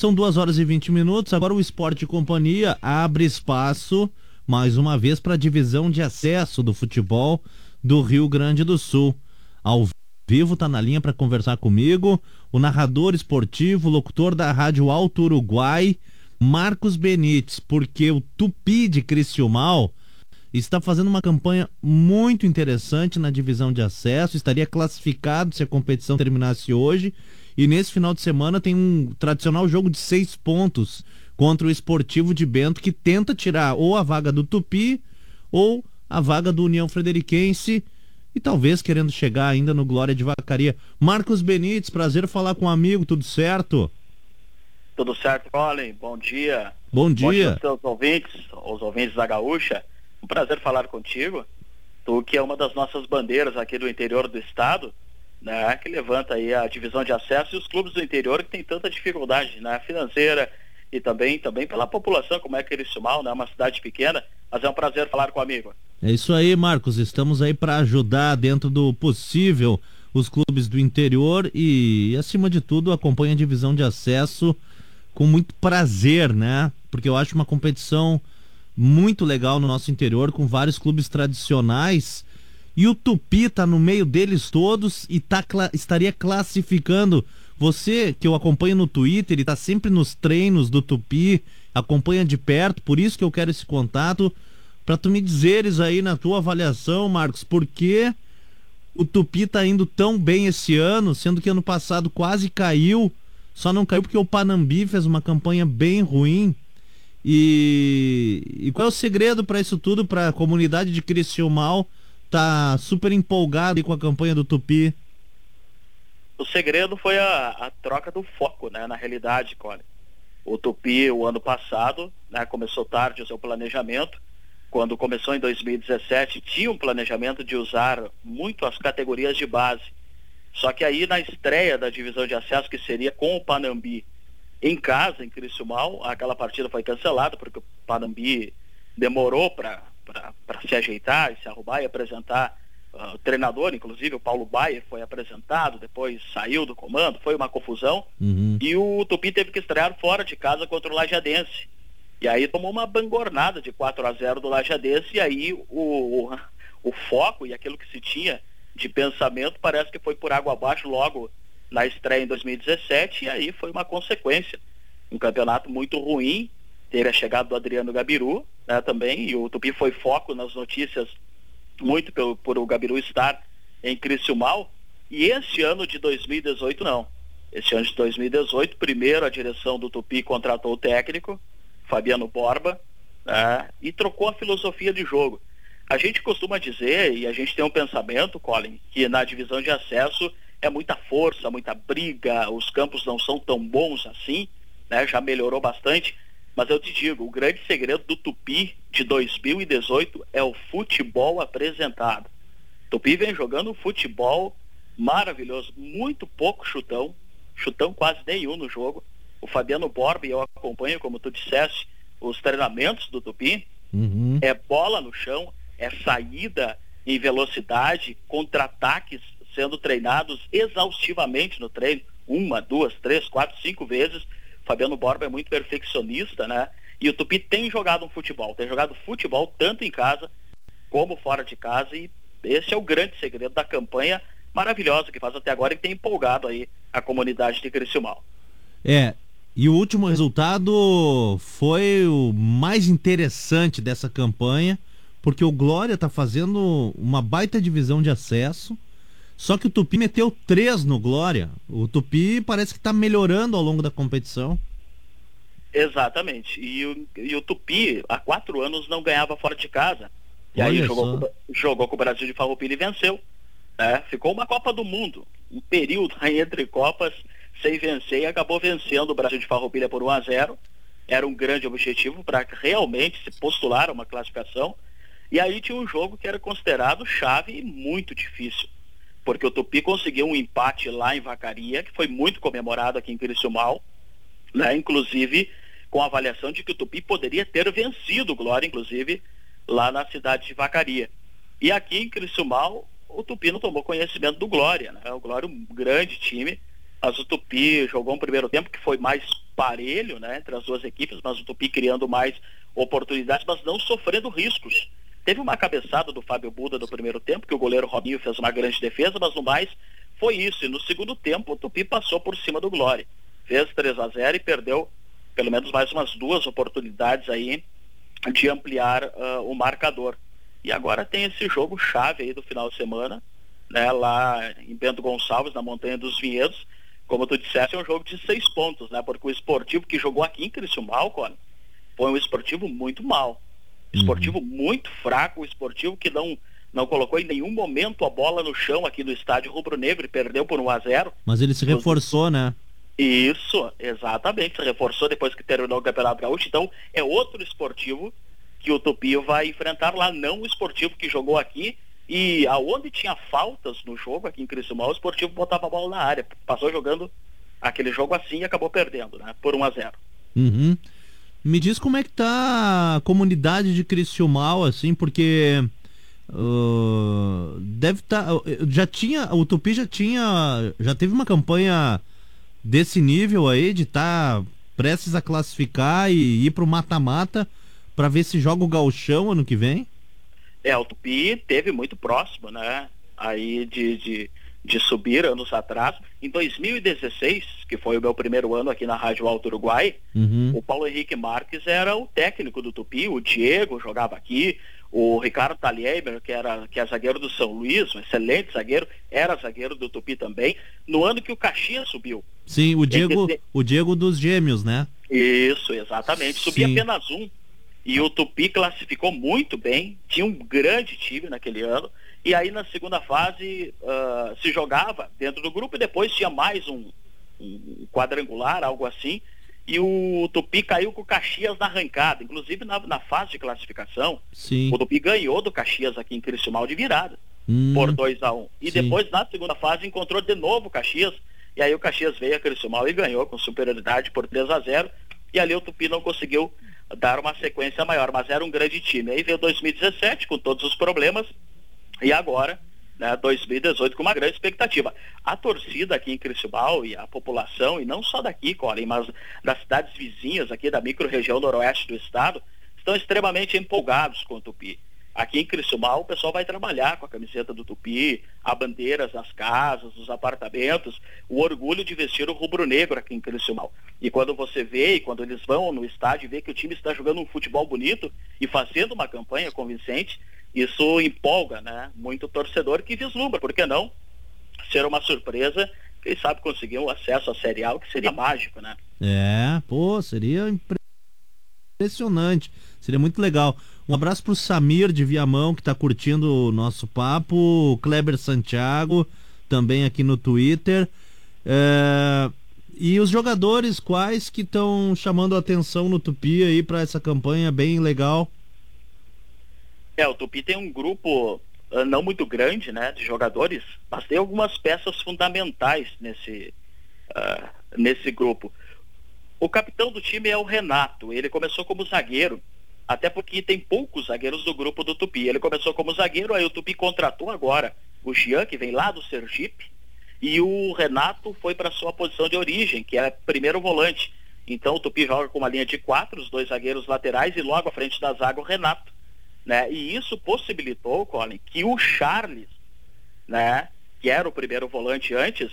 São duas horas e 20 minutos. Agora o Esporte Companhia abre espaço mais uma vez para a divisão de acesso do futebol do Rio Grande do Sul. Ao vivo está na linha para conversar comigo o narrador esportivo, locutor da Rádio Alto Uruguai, Marcos Benites, porque o Tupi de Criciúmal está fazendo uma campanha muito interessante na divisão de acesso, estaria classificado se a competição terminasse hoje. E nesse final de semana tem um tradicional jogo de seis pontos contra o Esportivo de Bento, que tenta tirar ou a vaga do Tupi ou a vaga do União Frederiquense e talvez querendo chegar ainda no Glória de Vacaria. Marcos Benites, prazer falar com um amigo, tudo certo? Tudo certo, Colin. Bom dia. Bom dia. Bom dia aos seus ouvintes, os ouvintes da Gaúcha. Um prazer falar contigo. Tu que é uma das nossas bandeiras aqui do interior do estado, né, que levanta aí a divisão de acesso e os clubes do interior que tem tanta dificuldade né, financeira e também, também pela população, como é que eles mal, né, uma cidade pequena, mas é um prazer falar com o amigo. É isso aí, Marcos, estamos aí para ajudar dentro do possível os clubes do interior e, acima de tudo, acompanha a divisão de acesso com muito prazer, né? Porque eu acho uma competição muito legal no nosso interior, com vários clubes tradicionais. E o Tupi tá no meio deles todos e tá, estaria classificando. Você que eu acompanho no Twitter, ele tá sempre nos treinos do Tupi, acompanha de perto, por isso que eu quero esse contato, para tu me dizeres aí na tua avaliação, Marcos, por que o Tupi tá indo tão bem esse ano, sendo que ano passado quase caiu, só não caiu porque o Panambi fez uma campanha bem ruim. E, e qual é o segredo para isso tudo, para a comunidade de Criciúmal tá super empolgada com a campanha do Tupi? O segredo foi a, a troca do foco, né, na realidade, Cole. O Tupi, o ano passado, né, começou tarde o seu planejamento. Quando começou em 2017, tinha um planejamento de usar muito as categorias de base. Só que aí, na estreia da divisão de acesso, que seria com o Panambi, em casa, em Criciúmal. Aquela partida foi cancelada porque o Panambi demorou para se ajeitar e se arrumar e apresentar uh, o treinador, inclusive o Paulo Baia foi apresentado, depois saiu do comando, foi uma confusão. Uhum. E o Tupi teve que estrear fora de casa contra o Lajadense. E aí tomou uma bangornada de 4 a 0 do Lajadense e aí o, o, o foco e aquilo que se tinha de pensamento parece que foi por água abaixo logo na estreia em 2017 e aí foi uma consequência. Um campeonato muito ruim, teve a chegada do Adriano Gabiru né, também, e o Tupi foi foco nas notícias muito pelo, por o Gabiru estar em Criciúmal, e esse ano de 2018 não. Esse ano de 2018, primeiro a direção do Tupi contratou o técnico, Fabiano Borba, né, e trocou a filosofia de jogo. A gente costuma dizer, e a gente tem um pensamento, Colin, que na divisão de acesso é muita força, muita briga, os campos não são tão bons assim, né? Já melhorou bastante, mas eu te digo, o grande segredo do Tupi de 2018 é o futebol apresentado. Tupi vem jogando futebol maravilhoso, muito pouco chutão, chutão quase nenhum no jogo. O Fabiano Borba, eu acompanho, como tu disseste, os treinamentos do Tupi. Uhum. É bola no chão, é saída em velocidade, contra-ataques sendo treinados exaustivamente no treino, uma, duas, três, quatro, cinco vezes. Fabiano Borba é muito perfeccionista, né? E o Tupi tem jogado um futebol, tem jogado futebol tanto em casa como fora de casa e esse é o grande segredo da campanha maravilhosa que faz até agora e que tem empolgado aí a comunidade de Criciúmal. É, e o último resultado foi o mais interessante dessa campanha, porque o Glória está fazendo uma baita divisão de acesso só que o Tupi meteu três no Glória. O Tupi parece que está melhorando ao longo da competição. Exatamente. E o, e o Tupi, há quatro anos, não ganhava fora de casa. E Olha aí jogou com, jogou com o Brasil de Farroupilha e venceu. Né? Ficou uma Copa do Mundo. Um período aí entre Copas sem vencer e acabou vencendo o Brasil de Farroupilha por 1 a 0 Era um grande objetivo para realmente se postular a uma classificação. E aí tinha um jogo que era considerado chave e muito difícil porque o Tupi conseguiu um empate lá em Vacaria, que foi muito comemorado aqui em Criciúmal, né? inclusive com a avaliação de que o Tupi poderia ter vencido o Glória, inclusive, lá na cidade de Vacaria. E aqui em Criciúmal, o Tupi não tomou conhecimento do Glória, né? O Glória é um grande time, Mas o Tupi jogou um primeiro tempo que foi mais parelho, né, entre as duas equipes, mas o Tupi criando mais oportunidades, mas não sofrendo riscos. Teve uma cabeçada do Fábio Buda no primeiro tempo, que o goleiro Robinho fez uma grande defesa, mas no mais foi isso. E no segundo tempo o Tupi passou por cima do Glória. Fez 3 a 0 e perdeu pelo menos mais umas duas oportunidades aí de ampliar uh, o marcador. E agora tem esse jogo chave aí do final de semana, né, lá em Bento Gonçalves, na Montanha dos Vinhedos. Como tu disseste, é um jogo de seis pontos, né? Porque o esportivo que jogou aqui em Criciúmal, foi um esportivo muito mal. Esportivo uhum. muito fraco, o esportivo que não não colocou em nenhum momento a bola no chão aqui no estádio rubro-negro e perdeu por 1 a 0. Mas ele se reforçou, né? Isso, exatamente, se reforçou depois que terminou o Campeonato Gaúcho. Então, é outro esportivo que o Tupio vai enfrentar lá, não o esportivo que jogou aqui. E aonde tinha faltas no jogo, aqui em Criciúma, o esportivo botava a bola na área. Passou jogando aquele jogo assim e acabou perdendo, né? Por 1 a 0 uhum. Me diz como é que tá a comunidade de Criciúmal, assim, porque uh, deve estar. Tá, já tinha. O Tupi já tinha. Já teve uma campanha desse nível aí, de estar tá prestes a classificar e ir pro mata-mata para ver se joga o galchão ano que vem? É, o Tupi teve muito próximo, né? Aí de, de, de subir anos atrás. Em 2016, que foi o meu primeiro ano aqui na Rádio Alto Uruguai, uhum. o Paulo Henrique Marques era o técnico do Tupi, o Diego jogava aqui, o Ricardo Talieber, que era que é zagueiro do São Luís, um excelente zagueiro, era zagueiro do Tupi também, no ano que o Caxias subiu. Sim, o Diego, o Diego dos Gêmeos, né? Isso, exatamente. Subia apenas um. E o Tupi classificou muito bem, tinha um grande time naquele ano. E aí na segunda fase uh, se jogava dentro do grupo e depois tinha mais um, um quadrangular, algo assim. E o Tupi caiu com o Caxias na arrancada, inclusive na, na fase de classificação. Sim. O Tupi ganhou do Caxias aqui em Criciúmal de virada, hum, por 2 a 1 um. E sim. depois, na segunda fase, encontrou de novo o Caxias. E aí o Caxias veio a Criciúmal e ganhou com superioridade por 3 a 0 E ali o Tupi não conseguiu dar uma sequência maior, mas era um grande time. Aí veio 2017 com todos os problemas e agora, né, 2018 com uma grande expectativa. A torcida aqui em Criciúmal e a população, e não só daqui, Colin, mas das cidades vizinhas aqui da micro-região noroeste do estado, estão extremamente empolgados com o Tupi. Aqui em Criciúmal, o pessoal vai trabalhar com a camiseta do Tupi, a bandeiras nas casas, nos apartamentos, o orgulho de vestir o rubro-negro aqui em Criciúmal. E quando você vê, e quando eles vão no estádio e vê que o time está jogando um futebol bonito e fazendo uma campanha convincente, isso empolga, né? Muito torcedor que vislumbra, por que não? Ser uma surpresa, quem sabe conseguir um acesso à Série A, que seria mágico, né? É, pô, seria impressionante, seria muito legal. Um abraço pro Samir de Viamão, que está curtindo o nosso papo, o Kleber Santiago, também aqui no Twitter. É... E os jogadores, quais que estão chamando a atenção no Tupi aí para essa campanha bem legal? É, o Tupi tem um grupo uh, não muito grande, né, de jogadores, mas tem algumas peças fundamentais nesse, uh, nesse grupo. O capitão do time é o Renato. Ele começou como zagueiro até porque tem poucos zagueiros do grupo do Tupi. Ele começou como zagueiro, aí o Tupi contratou agora o Jean, que vem lá do Sergipe, e o Renato foi para sua posição de origem, que é primeiro volante. Então o Tupi joga com uma linha de quatro, os dois zagueiros laterais, e logo à frente da zaga o Renato. Né? E isso possibilitou, Colin, que o Charles, né, que era o primeiro volante antes,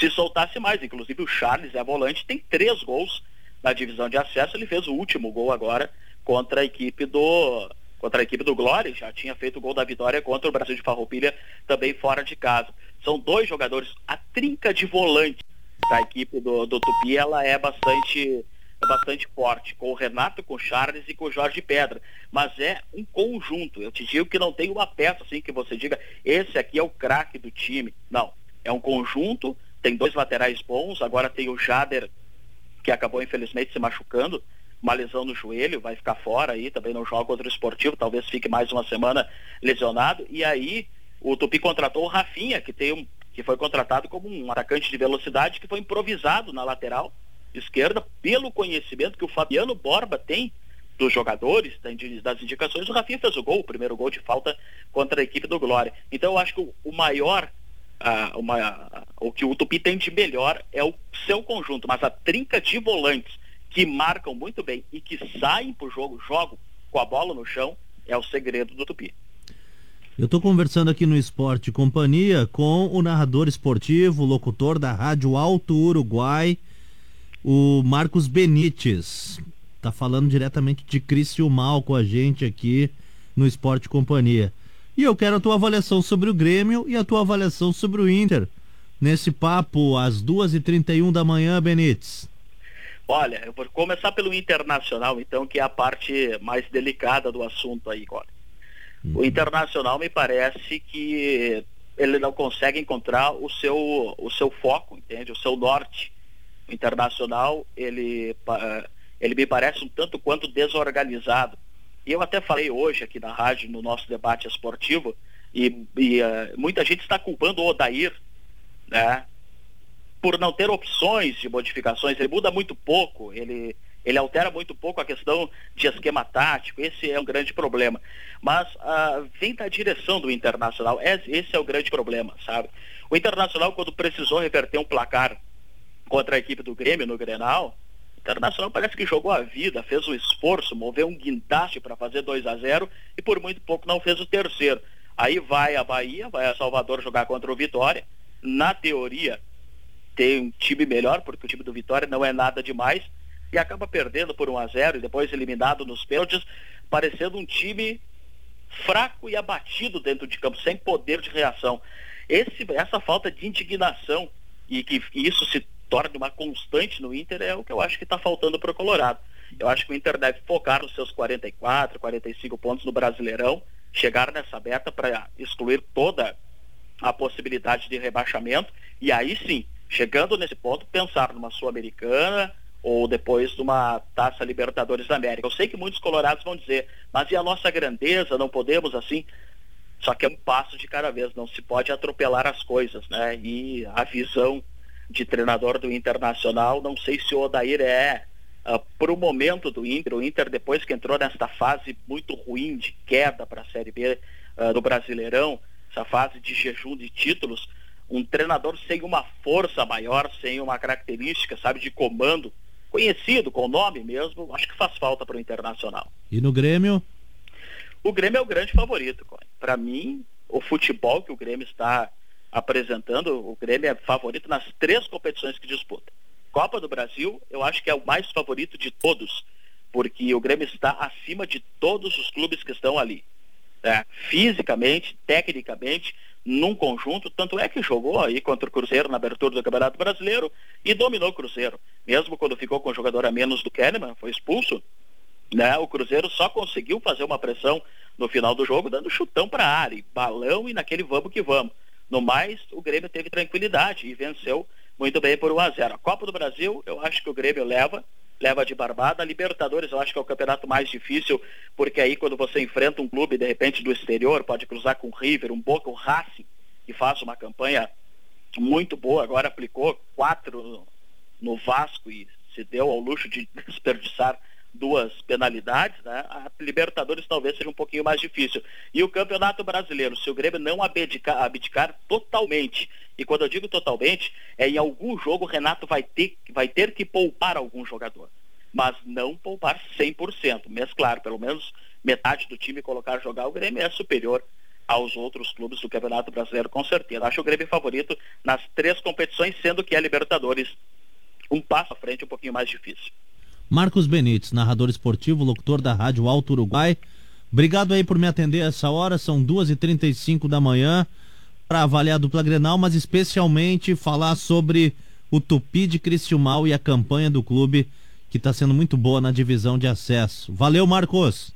se soltasse mais. Inclusive o Charles é volante, tem três gols na divisão de acesso, ele fez o último gol agora contra a equipe do contra a equipe do Glória, já tinha feito o gol da vitória contra o Brasil de Farroupilha, também fora de casa. São dois jogadores, a trinca de volante da equipe do, do Tupi, ela é bastante, bastante forte, com o Renato, com o Charles e com o Jorge Pedra. Mas é um conjunto. Eu te digo que não tem uma peça assim que você diga, esse aqui é o craque do time. Não. É um conjunto, tem dois laterais bons, agora tem o Jader, que acabou infelizmente se machucando, uma lesão no joelho, vai ficar fora aí, também não joga contra o esportivo, talvez fique mais uma semana lesionado. E aí o Tupi contratou o Rafinha, que tem um, que foi contratado como um atacante de velocidade que foi improvisado na lateral esquerda pelo conhecimento que o Fabiano Borba tem dos jogadores, das indicações, o Rafinha fez o gol, o primeiro gol de falta contra a equipe do Glória. Então eu acho que o maior uma, o que o Tupi tem de melhor é o seu conjunto, mas a trinca de volantes que marcam muito bem e que saem para o jogo, jogam com a bola no chão, é o segredo do Tupi. Eu estou conversando aqui no Esporte Companhia com o narrador esportivo, locutor da Rádio Alto Uruguai, o Marcos Benites. Tá falando diretamente de Criciúmal com a gente aqui no Esporte Companhia. E eu quero a tua avaliação sobre o Grêmio e a tua avaliação sobre o Inter. Nesse papo, às 2h31 da manhã, Benites. Olha, eu vou começar pelo Internacional, então, que é a parte mais delicada do assunto aí, agora. Uhum. O Internacional me parece que ele não consegue encontrar o seu, o seu foco, entende? O seu norte. Internacional, ele, ele me parece um tanto quanto desorganizado. E eu até falei hoje aqui na rádio, no nosso debate esportivo, e, e uh, muita gente está culpando o Odair, né? Por não ter opções de modificações, ele muda muito pouco, ele ele altera muito pouco a questão de esquema tático, esse é um grande problema. Mas uh, vem da direção do Internacional, esse é o grande problema, sabe? O Internacional, quando precisou reverter um placar contra a equipe do Grêmio no Grenal, o Internacional parece que jogou a vida, fez o esforço, moveu um guindaste para fazer 2 a 0 e por muito pouco não fez o terceiro. Aí vai a Bahia, vai a Salvador jogar contra o Vitória. Na teoria, tem um time melhor, porque o time do Vitória não é nada demais e acaba perdendo por 1 a 0 e depois eliminado nos pênaltis, parecendo um time fraco e abatido dentro de campo, sem poder de reação. Esse, essa falta de indignação e que isso se torne uma constante no Inter é o que eu acho que está faltando para o Colorado. Eu acho que o Inter deve focar nos seus 44, 45 pontos no Brasileirão, chegar nessa meta para excluir toda a possibilidade de rebaixamento e aí sim, chegando nesse ponto, pensar numa Sul-Americana, ou depois de uma Taça Libertadores da América. Eu sei que muitos colorados vão dizer, mas e a nossa grandeza, não podemos assim? Só que é um passo de cada vez, não se pode atropelar as coisas, né? E a visão de treinador do Internacional, não sei se o Odair é uh, para o momento do Inter, o Inter depois que entrou nesta fase muito ruim de queda para a Série B uh, do Brasileirão, essa fase de jejum de títulos, um treinador sem uma força maior, sem uma característica, sabe, de comando, conhecido com o nome mesmo, acho que faz falta para o Internacional. E no Grêmio? O Grêmio é o grande favorito. Para mim, o futebol que o Grêmio está apresentando, o Grêmio é favorito nas três competições que disputa. Copa do Brasil, eu acho que é o mais favorito de todos, porque o Grêmio está acima de todos os clubes que estão ali. É, fisicamente, tecnicamente, num conjunto, tanto é que jogou aí contra o Cruzeiro na abertura do Campeonato Brasileiro e dominou o Cruzeiro. Mesmo quando ficou com o jogador a menos do Kahneman, foi expulso, né? O Cruzeiro só conseguiu fazer uma pressão no final do jogo, dando chutão para a área, balão e naquele vamos que vamos. No mais, o Grêmio teve tranquilidade e venceu muito bem por 1 a 0. A Copa do Brasil, eu acho que o Grêmio leva, leva de barbada. Libertadores, eu acho que é o campeonato mais difícil, porque aí quando você enfrenta um clube, de repente, do exterior, pode cruzar com o River, um Boca, o Racing, que faz uma campanha muito boa, agora aplicou quatro no Vasco e se deu ao luxo de desperdiçar duas penalidades, né? A Libertadores talvez seja um pouquinho mais difícil. E o Campeonato Brasileiro, se o Grêmio não abdicar, abdicar totalmente, e quando eu digo totalmente, é em algum jogo o Renato vai ter, vai ter que poupar algum jogador. Mas não poupar 100%. Mas claro, pelo menos metade do time colocar jogar, o Grêmio é superior aos outros clubes do Campeonato Brasileiro, com certeza. Acho o Grêmio favorito nas três competições, sendo que a Libertadores um passo à frente, um pouquinho mais difícil. Marcos Benites, narrador esportivo, locutor da Rádio Alto Uruguai. Obrigado aí por me atender essa hora, são 2h35 da manhã, para avaliar a dupla Grenal, mas especialmente falar sobre o Tupi de Criciúmal e a campanha do clube, que está sendo muito boa na divisão de acesso. Valeu, Marcos!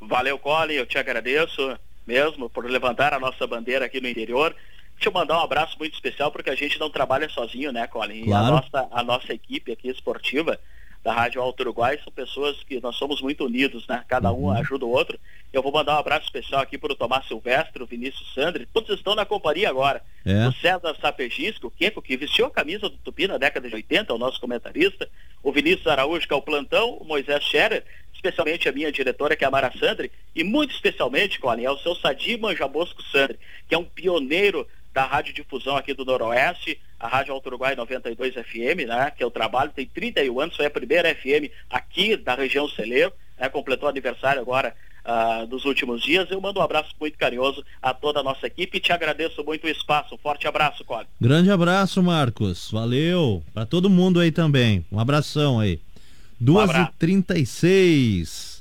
Valeu, Cole, eu te agradeço mesmo por levantar a nossa bandeira aqui no interior. Deixa eu mandar um abraço muito especial, porque a gente não trabalha sozinho, né, Colin? Claro. E a nossa, a nossa equipe aqui esportiva, da Rádio Alto Uruguai são pessoas que nós somos muito unidos, né? Cada um uhum. ajuda o outro. Eu vou mandar um abraço especial aqui para o Tomás Silvestre, o Vinícius Sandri, todos estão na companhia agora. É. O César Sapegisco, o Queco, que vestiu a camisa do Tupi na década de 80, o nosso comentarista. O Vinícius Araújo, que é o plantão, o Moisés Scherer, especialmente a minha diretora, que é a Mara Sandri, e muito especialmente, Colin, é o seu Sadi Manjabosco Sandri, que é um pioneiro da Rádio Difusão aqui do Noroeste, a Rádio Alto Uruguai 92 FM, né, que eu trabalho, tem 31 anos, foi a primeira FM aqui da região Celeiro, né, completou aniversário agora uh, dos últimos dias. Eu mando um abraço muito carinhoso a toda a nossa equipe e te agradeço muito o espaço. Um forte abraço, Cole. Grande abraço, Marcos. Valeu. Para todo mundo aí também. Um abração aí. 2h36.